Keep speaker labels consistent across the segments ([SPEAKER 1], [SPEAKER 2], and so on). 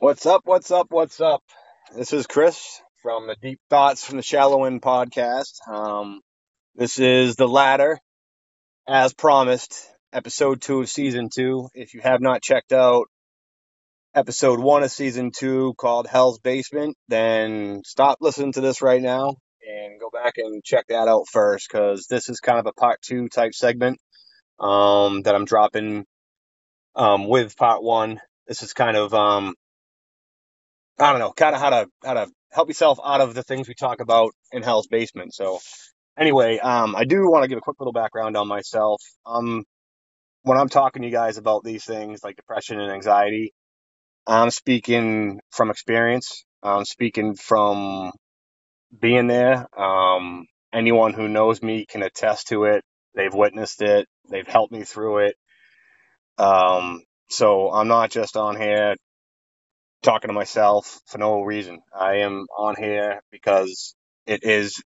[SPEAKER 1] What's up? What's up? What's up? This is Chris from the Deep Thoughts from the Shallow End podcast. Um, this is the latter, as promised, episode two of season two. If you have not checked out episode one of season two called Hell's Basement, then stop listening to this right now and go back and check that out first because this is kind of a part two type segment um, that I'm dropping um, with part one. This is kind of um, I don't know, kind of how to how to help yourself out of the things we talk about in Hell's Basement. So anyway, um, I do want to give a quick little background on myself. Um, when I'm talking to you guys about these things like depression and anxiety, I'm speaking from experience. I'm speaking from being there. Um, anyone who knows me can attest to it. They've witnessed it. They've helped me through it. Um, so I'm not just on here talking to myself for no reason. I am on here because it is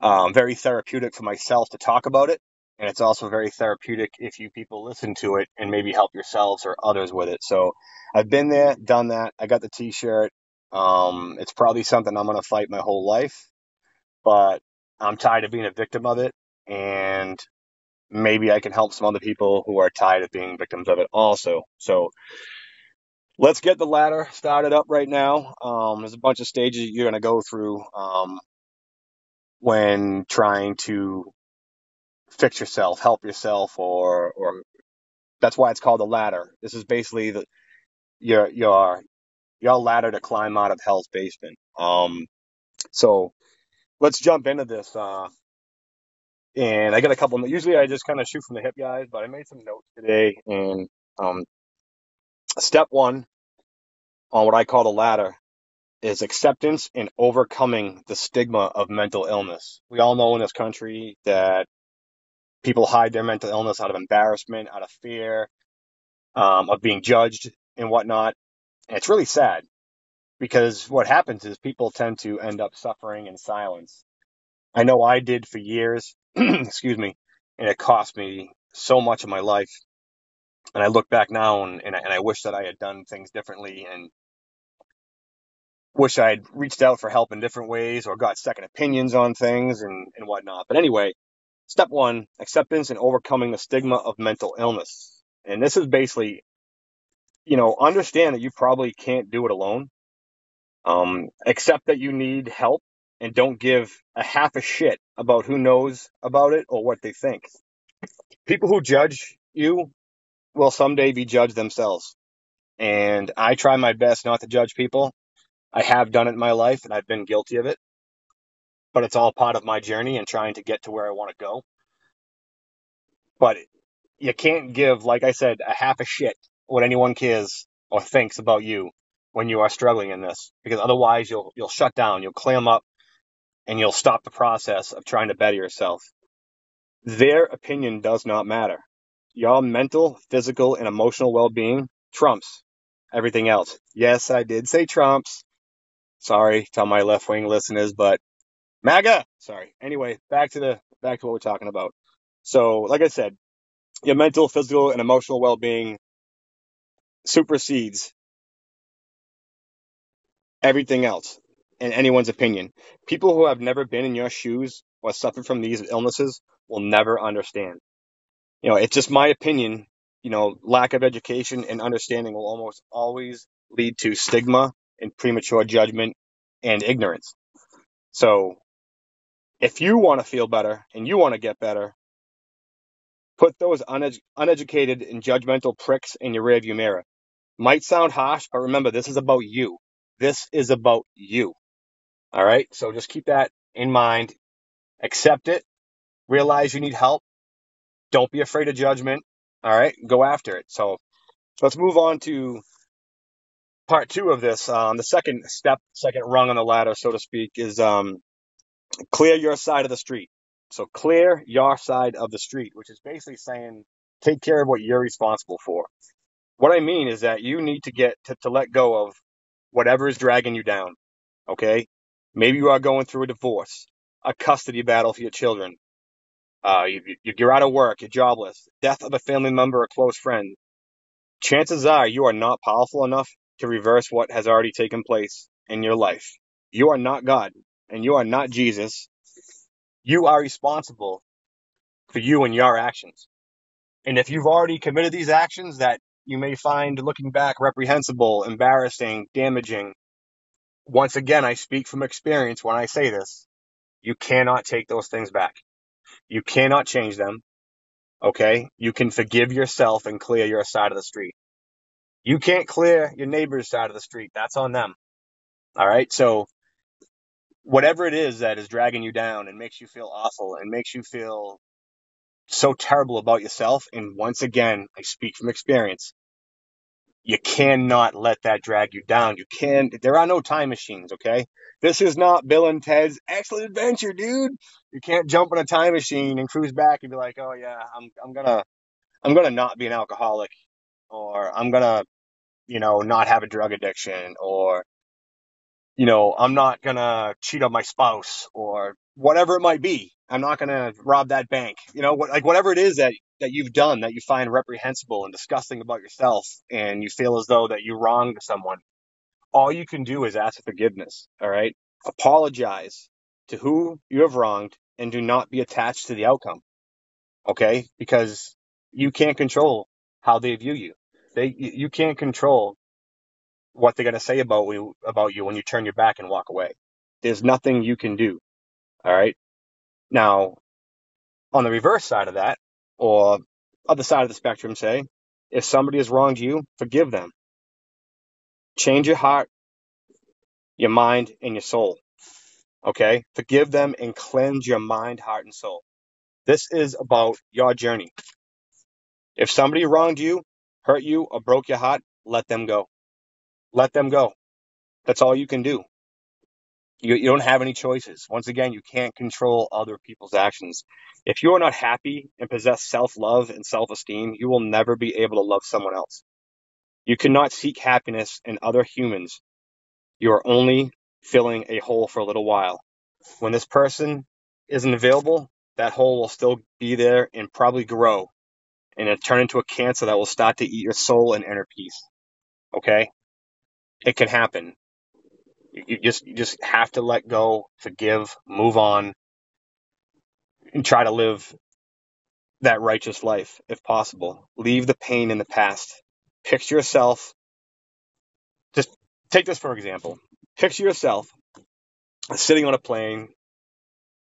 [SPEAKER 1] um, very therapeutic for myself to talk about it. And it's also very therapeutic if you people listen to it and maybe help yourselves or others with it. So I've been there, done that. I got the t shirt. Um, it's probably something I'm going to fight my whole life, but I'm tired of being a victim of it. And maybe I can help some other people who are tired of being victims of it also. So let's get the ladder started up right now. Um, there's a bunch of stages you're going to go through um, when trying to fix yourself, help yourself, or or that's why it's called a ladder. This is basically the your your your ladder to climb out of hell's basement. Um, so let's jump into this. Uh, and I got a couple. Usually I just kind of shoot from the hip, guys, but I made some notes today. And um, step one on what I call the ladder is acceptance and overcoming the stigma of mental illness. We all know in this country that people hide their mental illness out of embarrassment, out of fear, um, of being judged and whatnot. And it's really sad because what happens is people tend to end up suffering in silence. I know I did for years, excuse me, and it cost me so much of my life. And I look back now and, and, I, and I wish that I had done things differently and wish I had reached out for help in different ways or got second opinions on things and, and whatnot. But anyway, step one, acceptance and overcoming the stigma of mental illness. And this is basically, you know, understand that you probably can't do it alone. Um, accept that you need help and don't give a half a shit about who knows about it or what they think. People who judge you will someday be judged themselves. And I try my best not to judge people. I have done it in my life and I've been guilty of it. But it's all part of my journey and trying to get to where I want to go. But you can't give, like I said, a half a shit what anyone cares or thinks about you when you are struggling in this, because otherwise you'll you'll shut down, you'll clam up, and you'll stop the process of trying to better yourself. Their opinion does not matter. Your mental, physical, and emotional well-being trumps everything else. Yes, I did say trumps. Sorry to my left-wing listeners, but MAGA. Sorry. Anyway, back to the back to what we're talking about. So, like I said, your mental, physical, and emotional well-being supersedes everything else in anyone's opinion. People who have never been in your shoes or suffered from these illnesses will never understand. You know, it's just my opinion. You know, lack of education and understanding will almost always lead to stigma and premature judgment and ignorance. So, if you want to feel better and you want to get better, put those uned- uneducated and judgmental pricks in your rearview mirror. Might sound harsh, but remember, this is about you. This is about you. All right. So just keep that in mind. Accept it. Realize you need help. Don't be afraid of judgment. All right. Go after it. So let's move on to part two of this. Um, the second step, second rung on the ladder, so to speak, is um, clear your side of the street. So clear your side of the street, which is basically saying take care of what you're responsible for. What I mean is that you need to get to, to let go of whatever is dragging you down. Okay. Maybe you are going through a divorce, a custody battle for your children. Uh, you, you're out of work, you're jobless, death of a family member or close friend. Chances are you are not powerful enough to reverse what has already taken place in your life. You are not God and you are not Jesus. You are responsible for you and your actions. And if you've already committed these actions that you may find looking back reprehensible, embarrassing, damaging, once again, I speak from experience when I say this. You cannot take those things back. You cannot change them. Okay? You can forgive yourself and clear your side of the street. You can't clear your neighbor's side of the street. That's on them. All right? So, whatever it is that is dragging you down and makes you feel awful and makes you feel so terrible about yourself, and once again, I speak from experience, you cannot let that drag you down. You can, there are no time machines, okay? This is not Bill and Ted's excellent adventure, dude. You can't jump in a time machine and cruise back and be like, oh yeah, I'm, I'm gonna, I'm gonna not be an alcoholic or I'm gonna, you know, not have a drug addiction or, you know, I'm not gonna cheat on my spouse or whatever it might be. I'm not gonna rob that bank. You know, like whatever it is that that you've done that you find reprehensible and disgusting about yourself and you feel as though that you wronged someone, all you can do is ask for forgiveness. All right. Apologize to who you have wronged and do not be attached to the outcome. Okay. Because you can't control how they view you. They, you can't control what they're going to say about you, about you when you turn your back and walk away. There's nothing you can do. All right. Now, on the reverse side of that, or other side of the spectrum, say, if somebody has wronged you, forgive them. Change your heart, your mind, and your soul. Okay? Forgive them and cleanse your mind, heart, and soul. This is about your journey. If somebody wronged you, hurt you, or broke your heart, let them go. Let them go. That's all you can do. You, you don't have any choices. Once again, you can't control other people's actions. If you are not happy and possess self love and self esteem, you will never be able to love someone else. You cannot seek happiness in other humans. You are only filling a hole for a little while. When this person isn't available, that hole will still be there and probably grow and it turn into a cancer that will start to eat your soul and inner peace. Okay? It can happen. You just you just have to let go, forgive, move on, and try to live that righteous life if possible. Leave the pain in the past. Picture yourself. Just take this for example. Picture yourself sitting on a plane,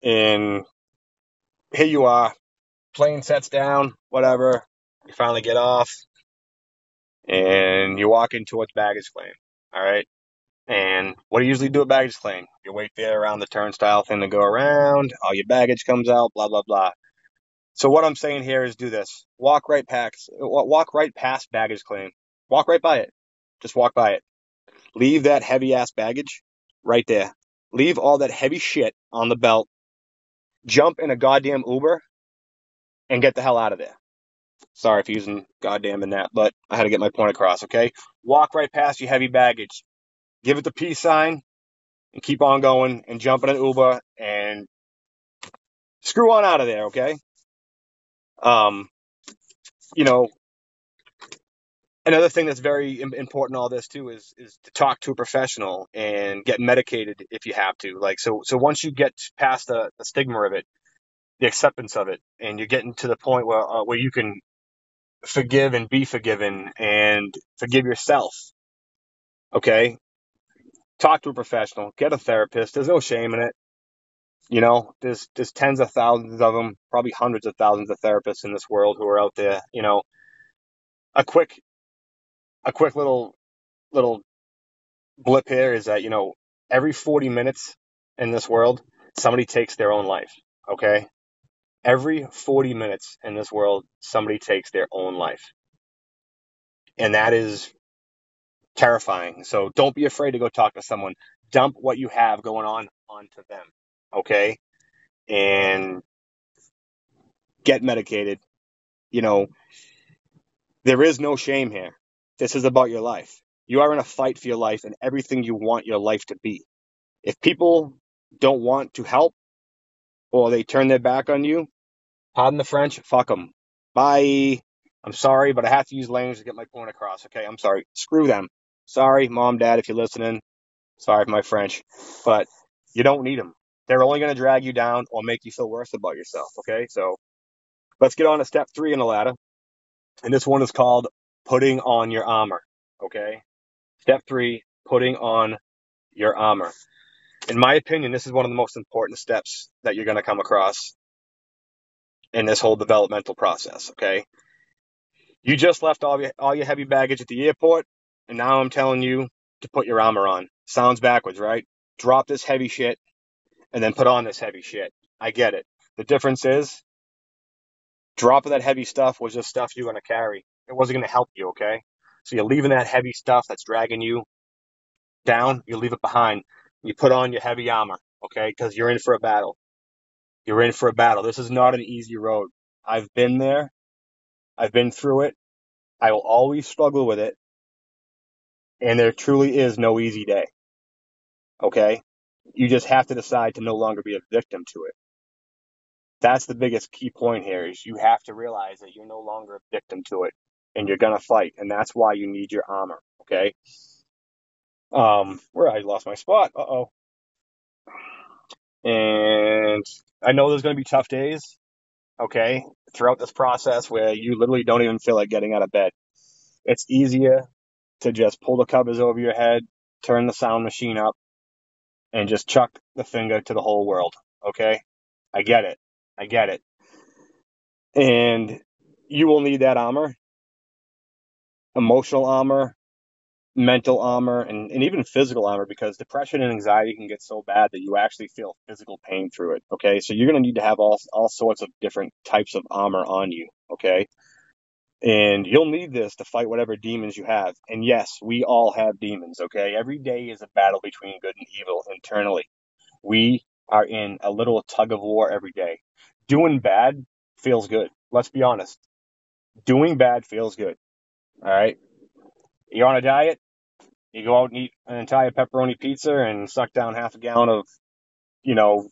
[SPEAKER 1] and here you are. Plane sets down, whatever. You finally get off, and you walk walking towards baggage claim. All right. And what do you usually do at baggage claim? You wait there around the turnstile thing to go around, all your baggage comes out, blah, blah, blah. So what I'm saying here is do this. Walk right past, walk right past baggage claim. Walk right by it. Just walk by it. Leave that heavy ass baggage right there. Leave all that heavy shit on the belt. Jump in a goddamn Uber and get the hell out of there. Sorry for using goddamn in that, but I had to get my point across, okay? Walk right past your heavy baggage give it the peace sign and keep on going and jump in an Uber and screw on out of there, okay? Um, you know, another thing that's very important all this too is is to talk to a professional and get medicated if you have to. Like so, so once you get past the, the stigma of it, the acceptance of it, and you're getting to the point where uh, where you can forgive and be forgiven and forgive yourself. Okay, talk to a professional, get a therapist. There's no shame in it. You know, there's there's tens of thousands of them, probably hundreds of thousands of therapists in this world who are out there. You know, a quick a quick little little blip here is that you know every 40 minutes in this world somebody takes their own life. Okay, every 40 minutes in this world somebody takes their own life, and that is terrifying. So don't be afraid to go talk to someone. Dump what you have going on onto them. Okay. And get medicated. You know, there is no shame here. This is about your life. You are in a fight for your life and everything you want your life to be. If people don't want to help or they turn their back on you, pardon the French, fuck them. Bye. I'm sorry, but I have to use language to get my point across. Okay, I'm sorry. Screw them. Sorry, mom, dad, if you're listening. Sorry for my French, but you don't need them. They're only going to drag you down or make you feel worse about yourself. Okay, so let's get on to step three in the ladder, and this one is called putting on your armor. Okay, step three, putting on your armor. In my opinion, this is one of the most important steps that you're going to come across in this whole developmental process. Okay, you just left all your all your heavy baggage at the airport, and now I'm telling you to put your armor on. Sounds backwards, right? Drop this heavy shit and then put on this heavy shit. I get it. The difference is dropping that heavy stuff was just stuff you're going to carry. It wasn't going to help you, okay? So you're leaving that heavy stuff that's dragging you down, you leave it behind. You put on your heavy armor, okay? Because you're in for a battle. You're in for a battle. This is not an easy road. I've been there. I've been through it. I will always struggle with it. And there truly is no easy day. Okay? You just have to decide to no longer be a victim to it. That's the biggest key point here is you have to realize that you're no longer a victim to it and you're going to fight. And that's why you need your armor. Okay? Um, where I lost my spot. Uh oh. And I know there's going to be tough days. Okay. Throughout this process where you literally don't even feel like getting out of bed. It's easier to just pull the covers over your head, turn the sound machine up, and just chuck the finger to the whole world. Okay? I get it. I get it. And you will need that armor emotional armor, mental armor, and, and even physical armor because depression and anxiety can get so bad that you actually feel physical pain through it. Okay? So you're going to need to have all, all sorts of different types of armor on you. Okay? And you'll need this to fight whatever demons you have. And yes, we all have demons, okay? Every day is a battle between good and evil internally. We are in a little tug of war every day. Doing bad feels good. Let's be honest. Doing bad feels good. All right. You're on a diet. You go out and eat an entire pepperoni pizza and suck down half a gallon of, you know,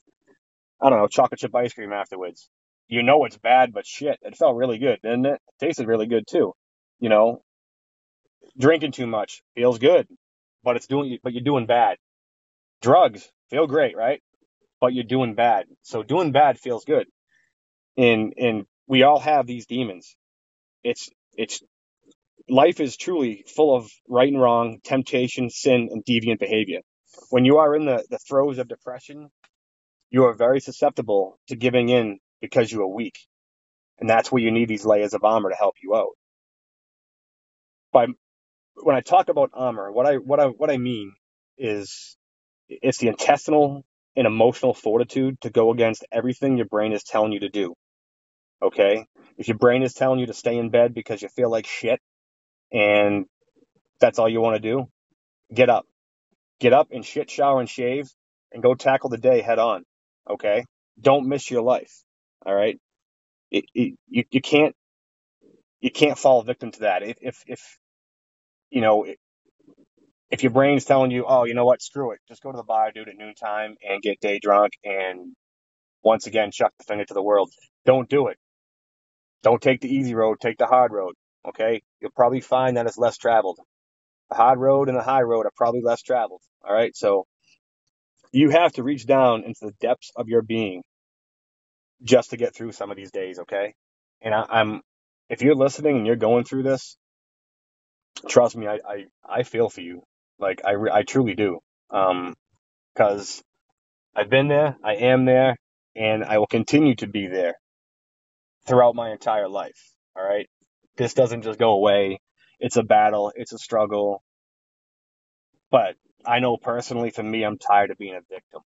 [SPEAKER 1] I don't know, chocolate chip ice cream afterwards you know it's bad, but shit, it felt really good, didn't it? it? Tasted really good too. You know, drinking too much feels good, but it's doing, but you're doing bad. Drugs feel great, right? But you're doing bad. So doing bad feels good. And, and we all have these demons. It's, it's, life is truly full of right and wrong, temptation, sin, and deviant behavior. When you are in the, the throes of depression, you are very susceptible to giving in because you are weak. And that's where you need these layers of armor to help you out. By when I talk about armor, what I what I what I mean is it's the intestinal and emotional fortitude to go against everything your brain is telling you to do. Okay? If your brain is telling you to stay in bed because you feel like shit and that's all you want to do, get up. Get up and shit, shower, and shave and go tackle the day head on. Okay? Don't miss your life. All right, it, it, you you can't you can't fall victim to that. If if, if you know if your brain's telling you, oh, you know what, screw it, just go to the bar, dude, at noontime and get day drunk and once again chuck the finger to the world. Don't do it. Don't take the easy road. Take the hard road. Okay, you'll probably find that it's less traveled. The hard road and the high road are probably less traveled. All right, so you have to reach down into the depths of your being just to get through some of these days, okay? And I, am if you're listening and you're going through this, trust me, I, I, I feel for you. Like, I, I truly do. Um, cause I've been there, I am there, and I will continue to be there throughout my entire life. All right. This doesn't just go away. It's a battle. It's a struggle. But I know personally for me, I'm tired of being a victim.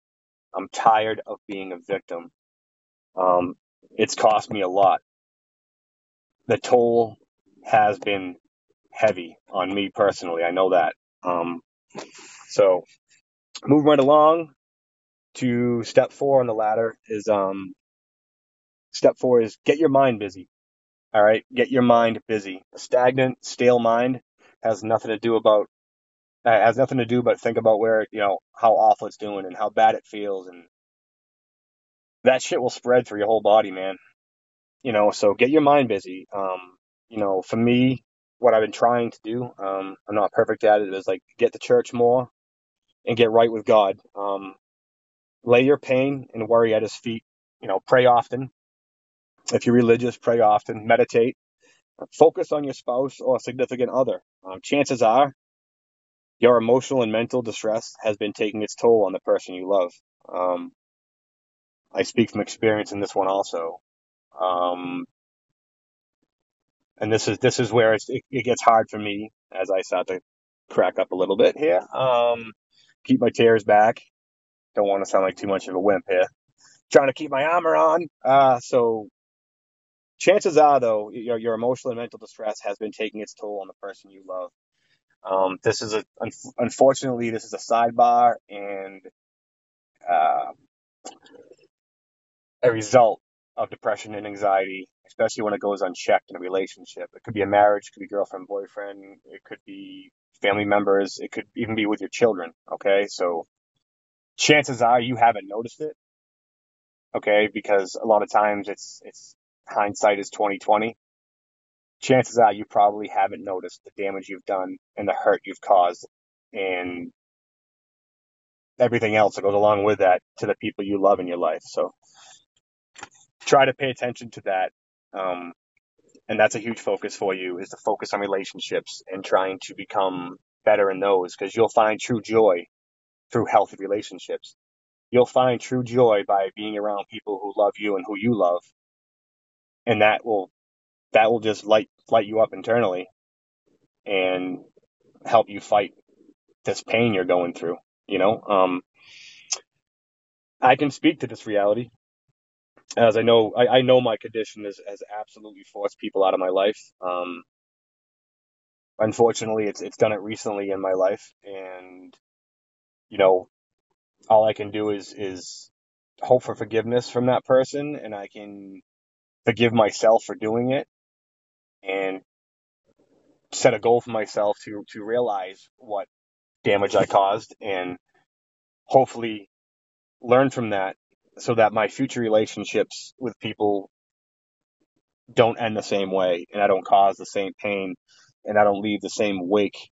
[SPEAKER 1] I'm tired of being a victim. Um, it's cost me a lot. The toll has been heavy on me personally. I know that. Um, so moving right along to step four on the ladder is um, step four is get your mind busy. All right, get your mind busy. A stagnant, stale mind has nothing to do about uh, has nothing to do but think about where you know how awful it's doing and how bad it feels and that shit will spread through your whole body, man. You know, so get your mind busy. Um, you know, for me, what I've been trying to do. Um, I'm not perfect at it. Is like get to church more and get right with God. Um, lay your pain and worry at His feet. You know, pray often. If you're religious, pray often. Meditate. Focus on your spouse or significant other. Um, chances are your emotional and mental distress has been taking its toll on the person you love. Um, I speak from experience in this one also. Um, and this is this is where it, it gets hard for me as I start to crack up a little bit here. Um, keep my tears back. Don't want to sound like too much of a wimp here. Trying to keep my armor on. Uh, so chances are, though, your, your emotional and mental distress has been taking its toll on the person you love. Um, this is a, un- unfortunately, this is a sidebar and uh, a result of depression and anxiety, especially when it goes unchecked in a relationship. It could be a marriage, it could be girlfriend, boyfriend, it could be family members, it could even be with your children. Okay, so chances are you haven't noticed it. Okay, because a lot of times it's it's hindsight is twenty twenty. Chances are you probably haven't noticed the damage you've done and the hurt you've caused and everything else that goes along with that to the people you love in your life. So try to pay attention to that. Um, and that's a huge focus for you is to focus on relationships and trying to become better in those because you'll find true joy through healthy relationships. You'll find true joy by being around people who love you and who you love. And that will, that will just light, light you up internally and help you fight this pain you're going through, you know? Um, I can speak to this reality as I know, I, I know my condition has, has absolutely forced people out of my life. Um, unfortunately, it's it's done it recently in my life, and you know, all I can do is is hope for forgiveness from that person, and I can forgive myself for doing it, and set a goal for myself to to realize what damage I caused, and hopefully learn from that so that my future relationships with people don't end the same way and I don't cause the same pain and I don't leave the same wake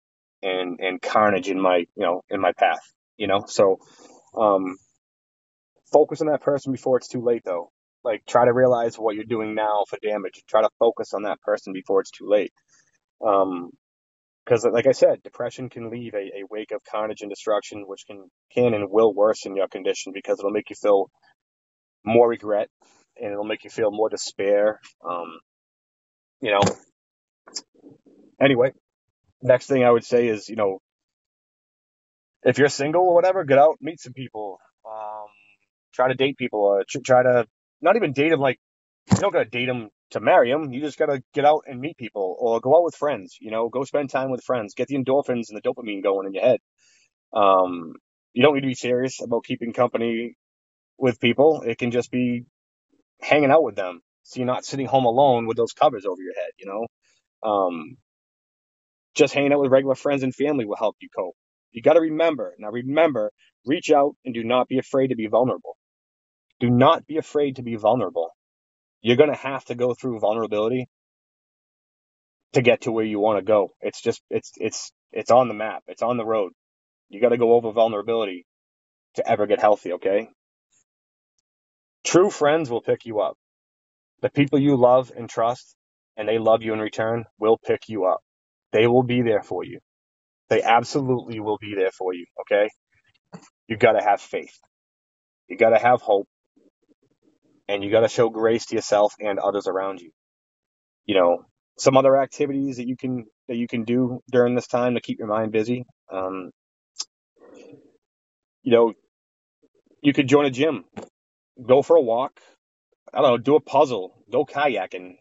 [SPEAKER 1] and, and carnage in my, you know, in my path, you know? So, um, focus on that person before it's too late though. Like try to realize what you're doing now for damage. Try to focus on that person before it's too late. Um, because like I said, depression can leave a, a wake of carnage and destruction, which can can and will worsen your condition because it'll make you feel more regret and it'll make you feel more despair. Um, you know. Anyway, next thing I would say is, you know, if you're single or whatever, get out, meet some people. Um, try to date people. Uh, try to not even date them like you don't gotta date them to marry them. You just gotta get out and meet people or go out with friends. You know, go spend time with friends. Get the endorphins and the dopamine going in your head. Um, you don't need to be serious about keeping company with people. It can just be hanging out with them. So you're not sitting home alone with those covers over your head, you know? Um, just hanging out with regular friends and family will help you cope. You got to remember, now remember, reach out and do not be afraid to be vulnerable. Do not be afraid to be vulnerable. You're going to have to go through vulnerability to get to where you want to go. It's just, it's, it's, it's on the map. It's on the road. You got to go over vulnerability to ever get healthy, okay? True friends will pick you up. The people you love and trust and they love you in return will pick you up. They will be there for you. They absolutely will be there for you. Okay. You got to have faith. You got to have hope and you got to show grace to yourself and others around you. You know, some other activities that you can, that you can do during this time to keep your mind busy. Um, you know, you could join a gym go for a walk. I don't know, do a puzzle, go kayaking,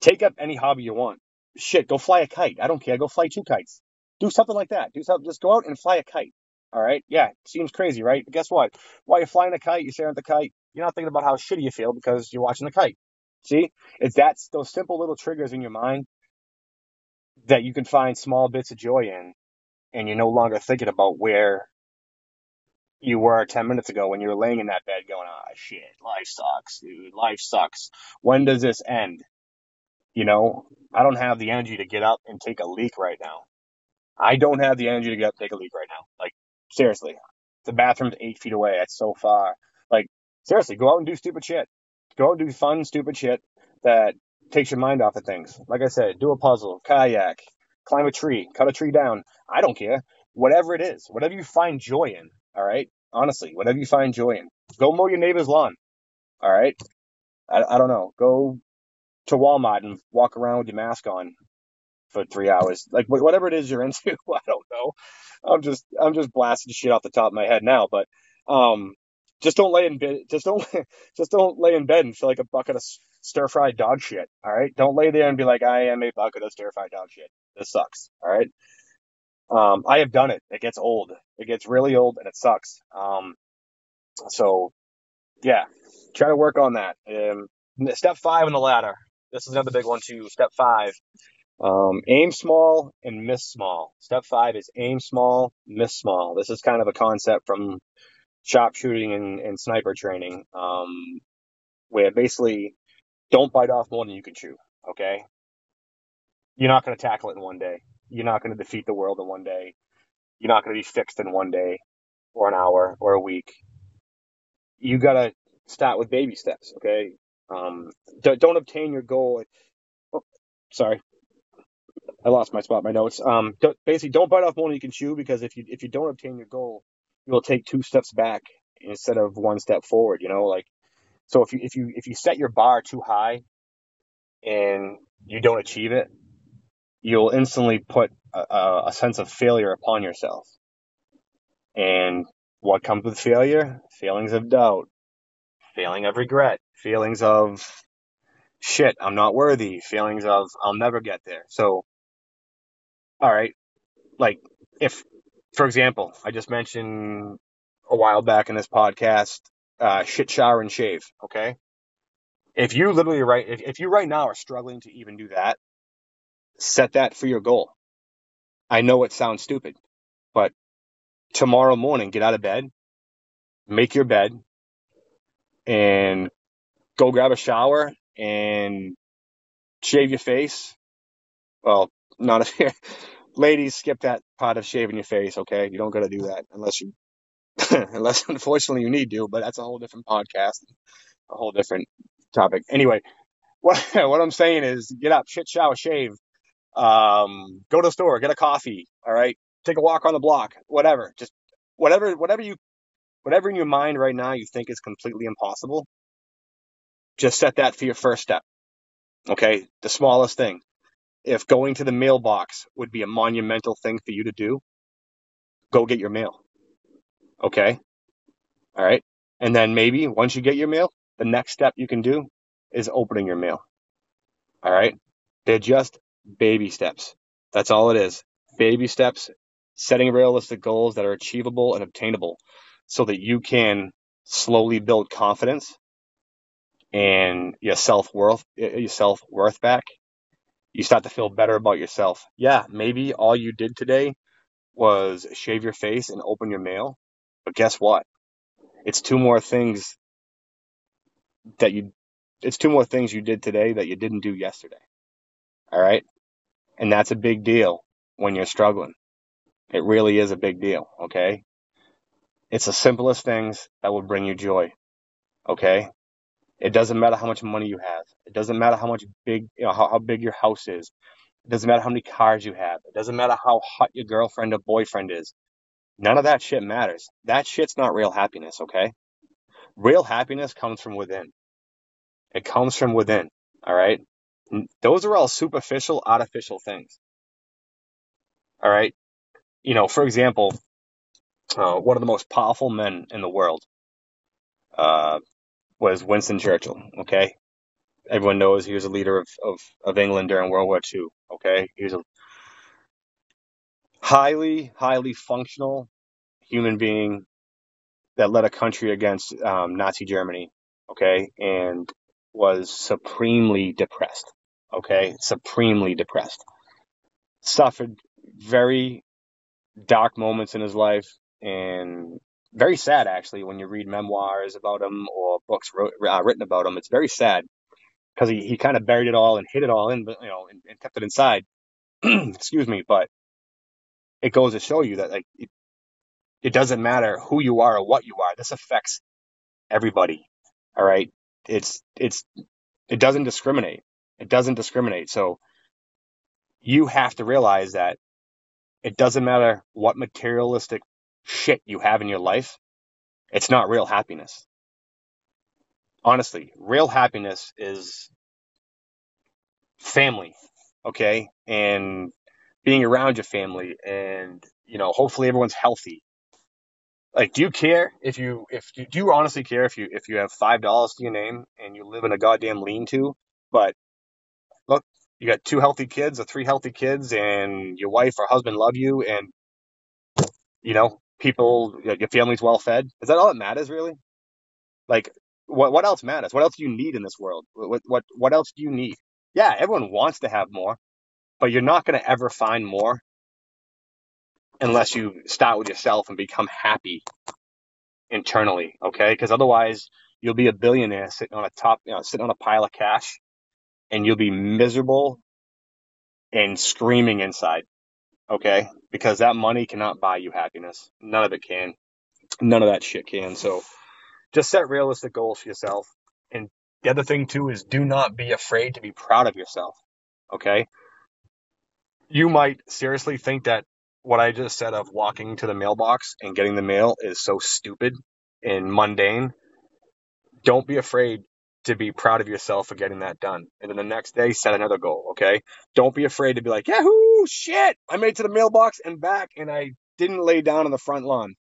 [SPEAKER 1] take up any hobby you want. Shit, go fly a kite. I don't care. Go fly two kites. Do something like that. Do something. Just go out and fly a kite. All right. Yeah. Seems crazy, right? But guess what? While you're flying a kite, you're staring at the kite. You're not thinking about how shitty you feel because you're watching the kite. See, it's that's those simple little triggers in your mind that you can find small bits of joy in, and you're no longer thinking about where you were 10 minutes ago when you were laying in that bed going, ah, oh, shit, life sucks, dude. Life sucks. When does this end? You know, I don't have the energy to get up and take a leak right now. I don't have the energy to get up and take a leak right now. Like, seriously. The bathroom's eight feet away. That's so far. Like, seriously, go out and do stupid shit. Go out and do fun, stupid shit that takes your mind off of things. Like I said, do a puzzle, kayak, climb a tree, cut a tree down. I don't care. Whatever it is, whatever you find joy in. All right. Honestly, whatever you find joy in. Go mow your neighbor's lawn. All right. I, I don't know. Go to Walmart and walk around with your mask on for three hours. Like whatever it is you're into. I don't know. I'm just I'm just blasting shit off the top of my head now, but um, just don't lay in bed. Just don't just don't lay in bed and feel like a bucket of stir fried dog shit. All right. Don't lay there and be like, I am a bucket of stir fried dog shit. This sucks. All right. Um, I have done it. It gets old. It gets really old and it sucks. Um, so yeah, try to work on that. Um, step five on the ladder. This is another big one too. Step five. Um, aim small and miss small. Step five is aim small, miss small. This is kind of a concept from sharpshooting and, and sniper training, um, where basically don't bite off more than you can chew. Okay. You're not going to tackle it in one day. You're not going to defeat the world in one day. You're not going to be fixed in one day or an hour or a week. You got to start with baby steps. Okay. Um, don't, don't obtain your goal. Oh, sorry. I lost my spot, my notes. Um, don't, basically don't bite off more than you can chew because if you, if you don't obtain your goal, you will take two steps back instead of one step forward, you know, like, so if you, if you, if you set your bar too high and you don't achieve it, you'll instantly put a, a sense of failure upon yourself. And what comes with failure? Feelings of doubt, feeling of regret, feelings of shit, I'm not worthy, feelings of I'll never get there. So, all right, like if, for example, I just mentioned a while back in this podcast, uh, shit, shower, and shave. Okay. If you literally right, if, if you right now are struggling to even do that, set that for your goal. I know it sounds stupid, but tomorrow morning, get out of bed, make your bed, and go grab a shower and shave your face. Well, not if you're, ladies, skip that part of shaving your face, okay? You don't gotta do that unless you, unless unfortunately you need to, but that's a whole different podcast, a whole different topic. Anyway, what, what I'm saying is get up, shit, shower, shave, um, go to the store, get a coffee. All right. Take a walk on the block, whatever. Just whatever, whatever you, whatever in your mind right now you think is completely impossible. Just set that for your first step. Okay. The smallest thing. If going to the mailbox would be a monumental thing for you to do, go get your mail. Okay. All right. And then maybe once you get your mail, the next step you can do is opening your mail. All right. They're just baby steps. That's all it is. Baby steps, setting realistic goals that are achievable and obtainable so that you can slowly build confidence and your self worth, your self worth back. You start to feel better about yourself. Yeah, maybe all you did today was shave your face and open your mail. But guess what? It's two more things that you, it's two more things you did today that you didn't do yesterday. All right. And that's a big deal when you're struggling. It really is a big deal. Okay. It's the simplest things that will bring you joy. Okay. It doesn't matter how much money you have. It doesn't matter how much big, you know, how, how big your house is. It doesn't matter how many cars you have. It doesn't matter how hot your girlfriend or boyfriend is. None of that shit matters. That shit's not real happiness, okay? Real happiness comes from within. It comes from within, all right? Those are all superficial, artificial things. All right. You know, for example, uh, one of the most powerful men in the world uh, was Winston Churchill. Okay. Everyone knows he was a leader of, of, of England during World War II. Okay. He was a highly, highly functional human being that led a country against um, Nazi Germany. Okay. And was supremely depressed. Okay, supremely depressed. Suffered very dark moments in his life and very sad actually when you read memoirs about him or books wrote, uh, written about him. It's very sad. because he, he kind of buried it all and hid it all in, you know, and, and kept it inside. Excuse me, but it goes to show you that like it, it doesn't matter who you are or what you are. This affects everybody. All right. It's, it's, it doesn't discriminate. It doesn't discriminate. So you have to realize that it doesn't matter what materialistic shit you have in your life. It's not real happiness. Honestly, real happiness is family. Okay. And being around your family and, you know, hopefully everyone's healthy like do you care if you if you do you honestly care if you if you have five dollars to your name and you live in a goddamn lean to but look you got two healthy kids or three healthy kids and your wife or husband love you and you know people your family's well fed. Is that all that matters really? Like what what else matters? What else do you need in this world? What what what else do you need? Yeah everyone wants to have more but you're not going to ever find more unless you start with yourself and become happy internally, okay? Because otherwise, you'll be a billionaire sitting on a top, you know, sitting on a pile of cash, and you'll be miserable and screaming inside, okay? Because that money cannot buy you happiness. None of it can. None of that shit can. So just set realistic goals for yourself. And the other thing too is do not be afraid to be proud of yourself, okay? You might seriously think that what I just said of walking to the mailbox and getting the mail is so stupid and mundane. Don't be afraid to be proud of yourself for getting that done. And then the next day, set another goal, okay? Don't be afraid to be like, yahoo, shit, I made it to the mailbox and back and I didn't lay down on the front lawn.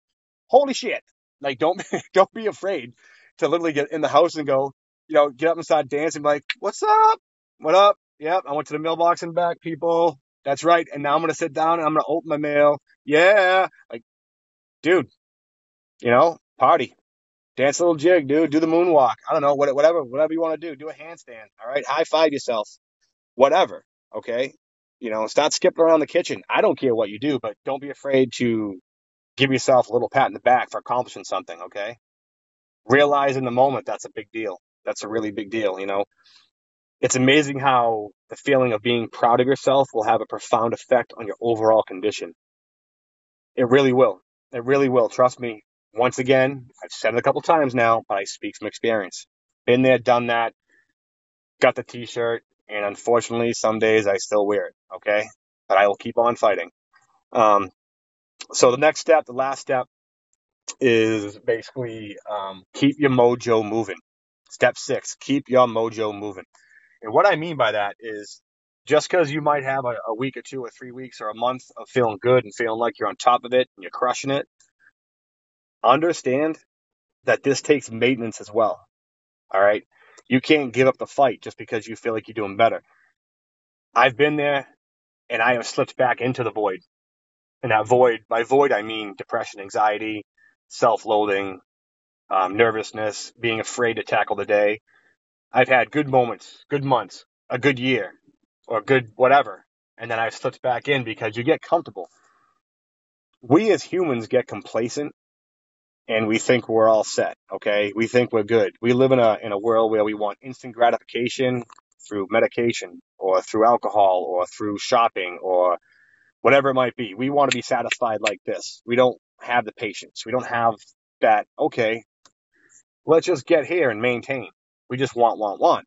[SPEAKER 1] Holy shit. Like, don't, don't be afraid to literally get in the house and go, you know, get up and start dancing, like, what's up? What up? Yep, I went to the mailbox and back, people. That's right. And now I'm going to sit down and I'm going to open my mail. Yeah. Like, dude, you know, party, dance a little jig, dude. Do the moonwalk. I don't know, whatever, whatever you want to do. Do a handstand. All right. High five yourself. Whatever. Okay. You know, start skipping around the kitchen. I don't care what you do, but don't be afraid to give yourself a little pat in the back for accomplishing something. Okay. Realize in the moment that's a big deal. That's a really big deal. You know, it's amazing how the feeling of being proud of yourself will have a profound effect on your overall condition. It really will. It really will. Trust me. Once again, I've said it a couple times now, but I speak from experience. Been there, done that, got the t-shirt, and unfortunately, some days I still wear it. Okay. But I will keep on fighting. Um, so the next step, the last step is basically, um, keep your mojo moving. Step six, keep your mojo moving. And what I mean by that is just because you might have a, a, week or two or three weeks or a month of feeling good and feeling like you're on top of it and you're crushing it, understand that this takes maintenance as well. All right. You can't give up the fight just because you feel like you're doing better. I've been there and I have slipped back into the void. And that void, by void, I mean depression, anxiety, self loathing, um, nervousness, being afraid to tackle the day. I've had good moments, good months, a good year, or good whatever, and then I've slipped back in because you get comfortable. We as humans get complacent and we think we're all set, okay? We think we're good. We live in a in a world where we want instant gratification through medication or through alcohol or through shopping or whatever it might be. We want to be satisfied like this. We don't have the patience. We don't have that, okay, let's just get here and maintain. We just want, want, want.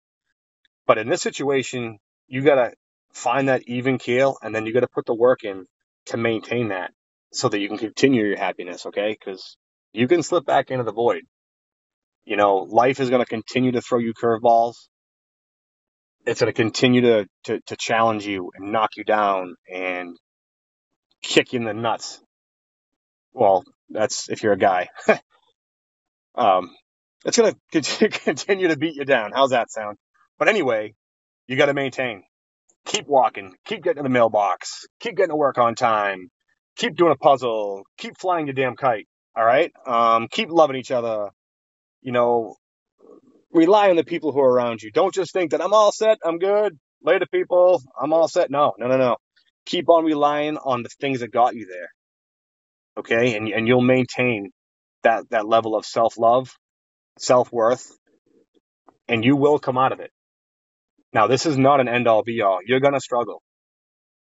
[SPEAKER 1] But in this situation, you got to find that even keel and then you got to put the work in to maintain that so that you can continue your happiness. Okay. Cause you can slip back into the void. You know, life is going to continue to throw you curveballs. It's going to continue to, to, to challenge you and knock you down and kick you in the nuts. Well, that's if you're a guy. um, it's going to continue to beat you down. How's that sound? But anyway, you got to maintain. Keep walking. Keep getting to the mailbox. Keep getting to work on time. Keep doing a puzzle. Keep flying your damn kite. All right. Um, keep loving each other. You know, rely on the people who are around you. Don't just think that I'm all set. I'm good. Later, people. I'm all set. No, no, no, no. Keep on relying on the things that got you there. Okay. And, and you'll maintain that, that level of self love self worth, and you will come out of it. Now, this is not an end all be all. You're going to struggle.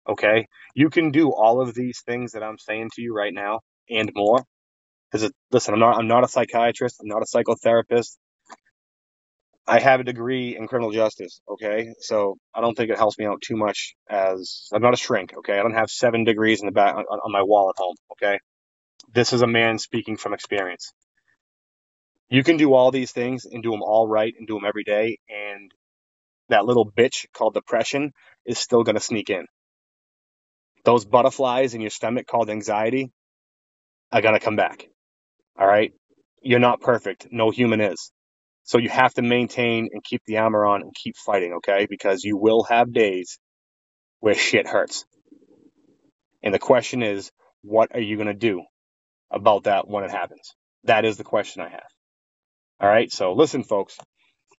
[SPEAKER 1] Okay. You can do all of these things that I'm saying to you right now and more. Because listen, I'm not, I'm not a psychiatrist. I'm not a psychotherapist. I have a degree in criminal justice. Okay. So I don't think it helps me out too much as I'm not a shrink. Okay. I don't have seven degrees in the back on, on my wall at home. Okay. This is a man speaking from experience. You can do all these things and do them all right and do them every day. And that little bitch called depression is still going to sneak in. Those butterflies in your stomach called anxiety are going to come back. All right. You're not perfect. No human is. So you have to maintain and keep the armor on and keep fighting. Okay. Because you will have days where shit hurts. And the question is, what are you going to do about that when it happens? That is the question I have. All right. So listen, folks,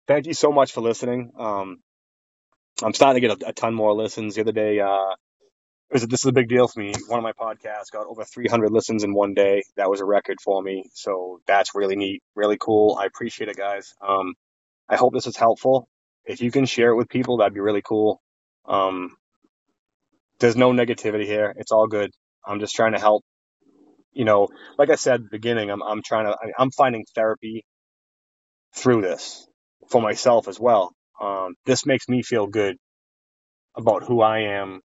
[SPEAKER 1] thank you so much for listening. Um, I'm starting to get a, a, ton more listens. The other day, uh, was, this is a big deal for me. One of my podcasts got over 300 listens in one day. That was a record for me. So that's really neat, really cool. I appreciate it, guys. Um, I hope this is helpful. If you can share it with people, that'd be really cool. Um, there's no negativity here. It's all good. I'm just trying to help. You know, like I said at the beginning, I'm, I'm trying to, I'm finding therapy through this for myself as well. Um, this makes me feel good about who I am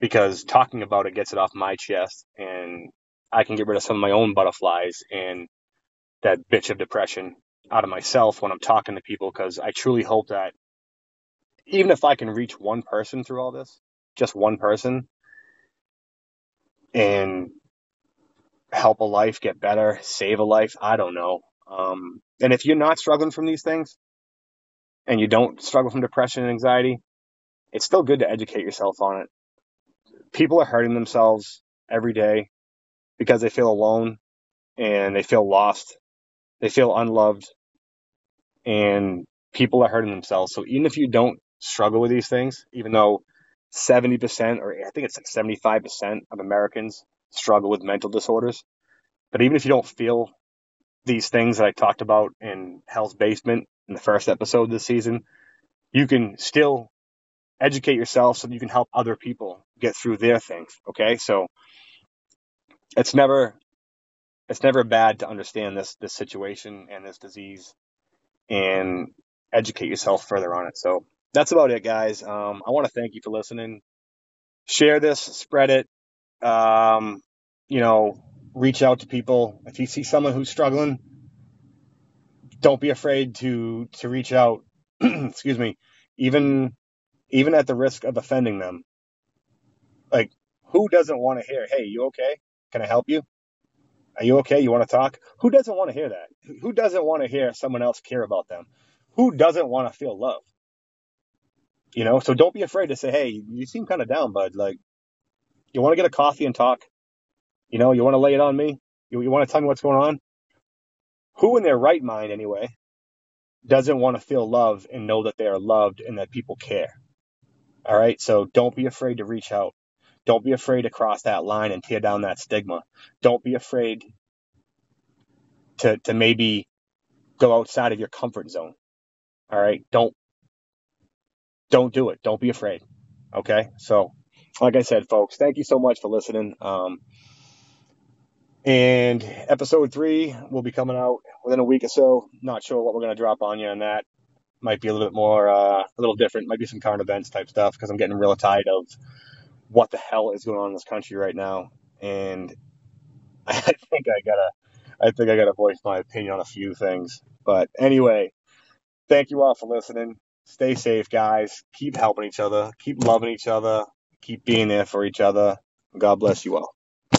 [SPEAKER 1] because talking about it gets it off my chest and I can get rid of some of my own butterflies and that bitch of depression out of myself when I'm talking to people because I truly hope that even if I can reach one person through all this, just one person, and help a life get better, save a life, I don't know. Um, and if you're not struggling from these things and you don't struggle from depression and anxiety, it's still good to educate yourself on it. People are hurting themselves every day because they feel alone and they feel lost. They feel unloved and people are hurting themselves. So even if you don't struggle with these things, even though 70% or I think it's like 75% of Americans struggle with mental disorders, but even if you don't feel these things that I talked about in Hell's Basement in the first episode this season, you can still educate yourself so that you can help other people get through their things. Okay. So it's never, it's never bad to understand this, this situation and this disease and educate yourself further on it. So that's about it, guys. Um, I want to thank you for listening. Share this, spread it. Um, you know, reach out to people. If you see someone who's struggling, don't be afraid to to reach out. Excuse me, even even at the risk of offending them. Like, who doesn't want to hear, "Hey, you okay? Can I help you? Are you okay? You want to talk?" Who doesn't want to hear that? Who doesn't want to hear someone else care about them? Who doesn't want to feel love? You know, so don't be afraid to say, "Hey, you seem kind of down, bud. Like, you want to get a coffee and talk? You know, you want to lay it on me? You, you want to tell me what's going on? Who in their right mind, anyway, doesn't want to feel love and know that they are loved and that people care? All right. So don't be afraid to reach out. Don't be afraid to cross that line and tear down that stigma. Don't be afraid to, to maybe go outside of your comfort zone. All right. Don't, don't do it. Don't be afraid. Okay. So, like I said, folks, thank you so much for listening. Um, and episode three will be coming out within a week or so. Not sure what we're going to drop on you on that. Might be a little bit more, uh, a little different. Might be some current events type stuff because I'm getting real tired of what the hell is going on in this country right now. And I think I gotta, I think I gotta voice my opinion on a few things. But anyway, thank you all for listening. Stay safe, guys. Keep helping each other. Keep loving each other. Keep being there for each other. God bless you all.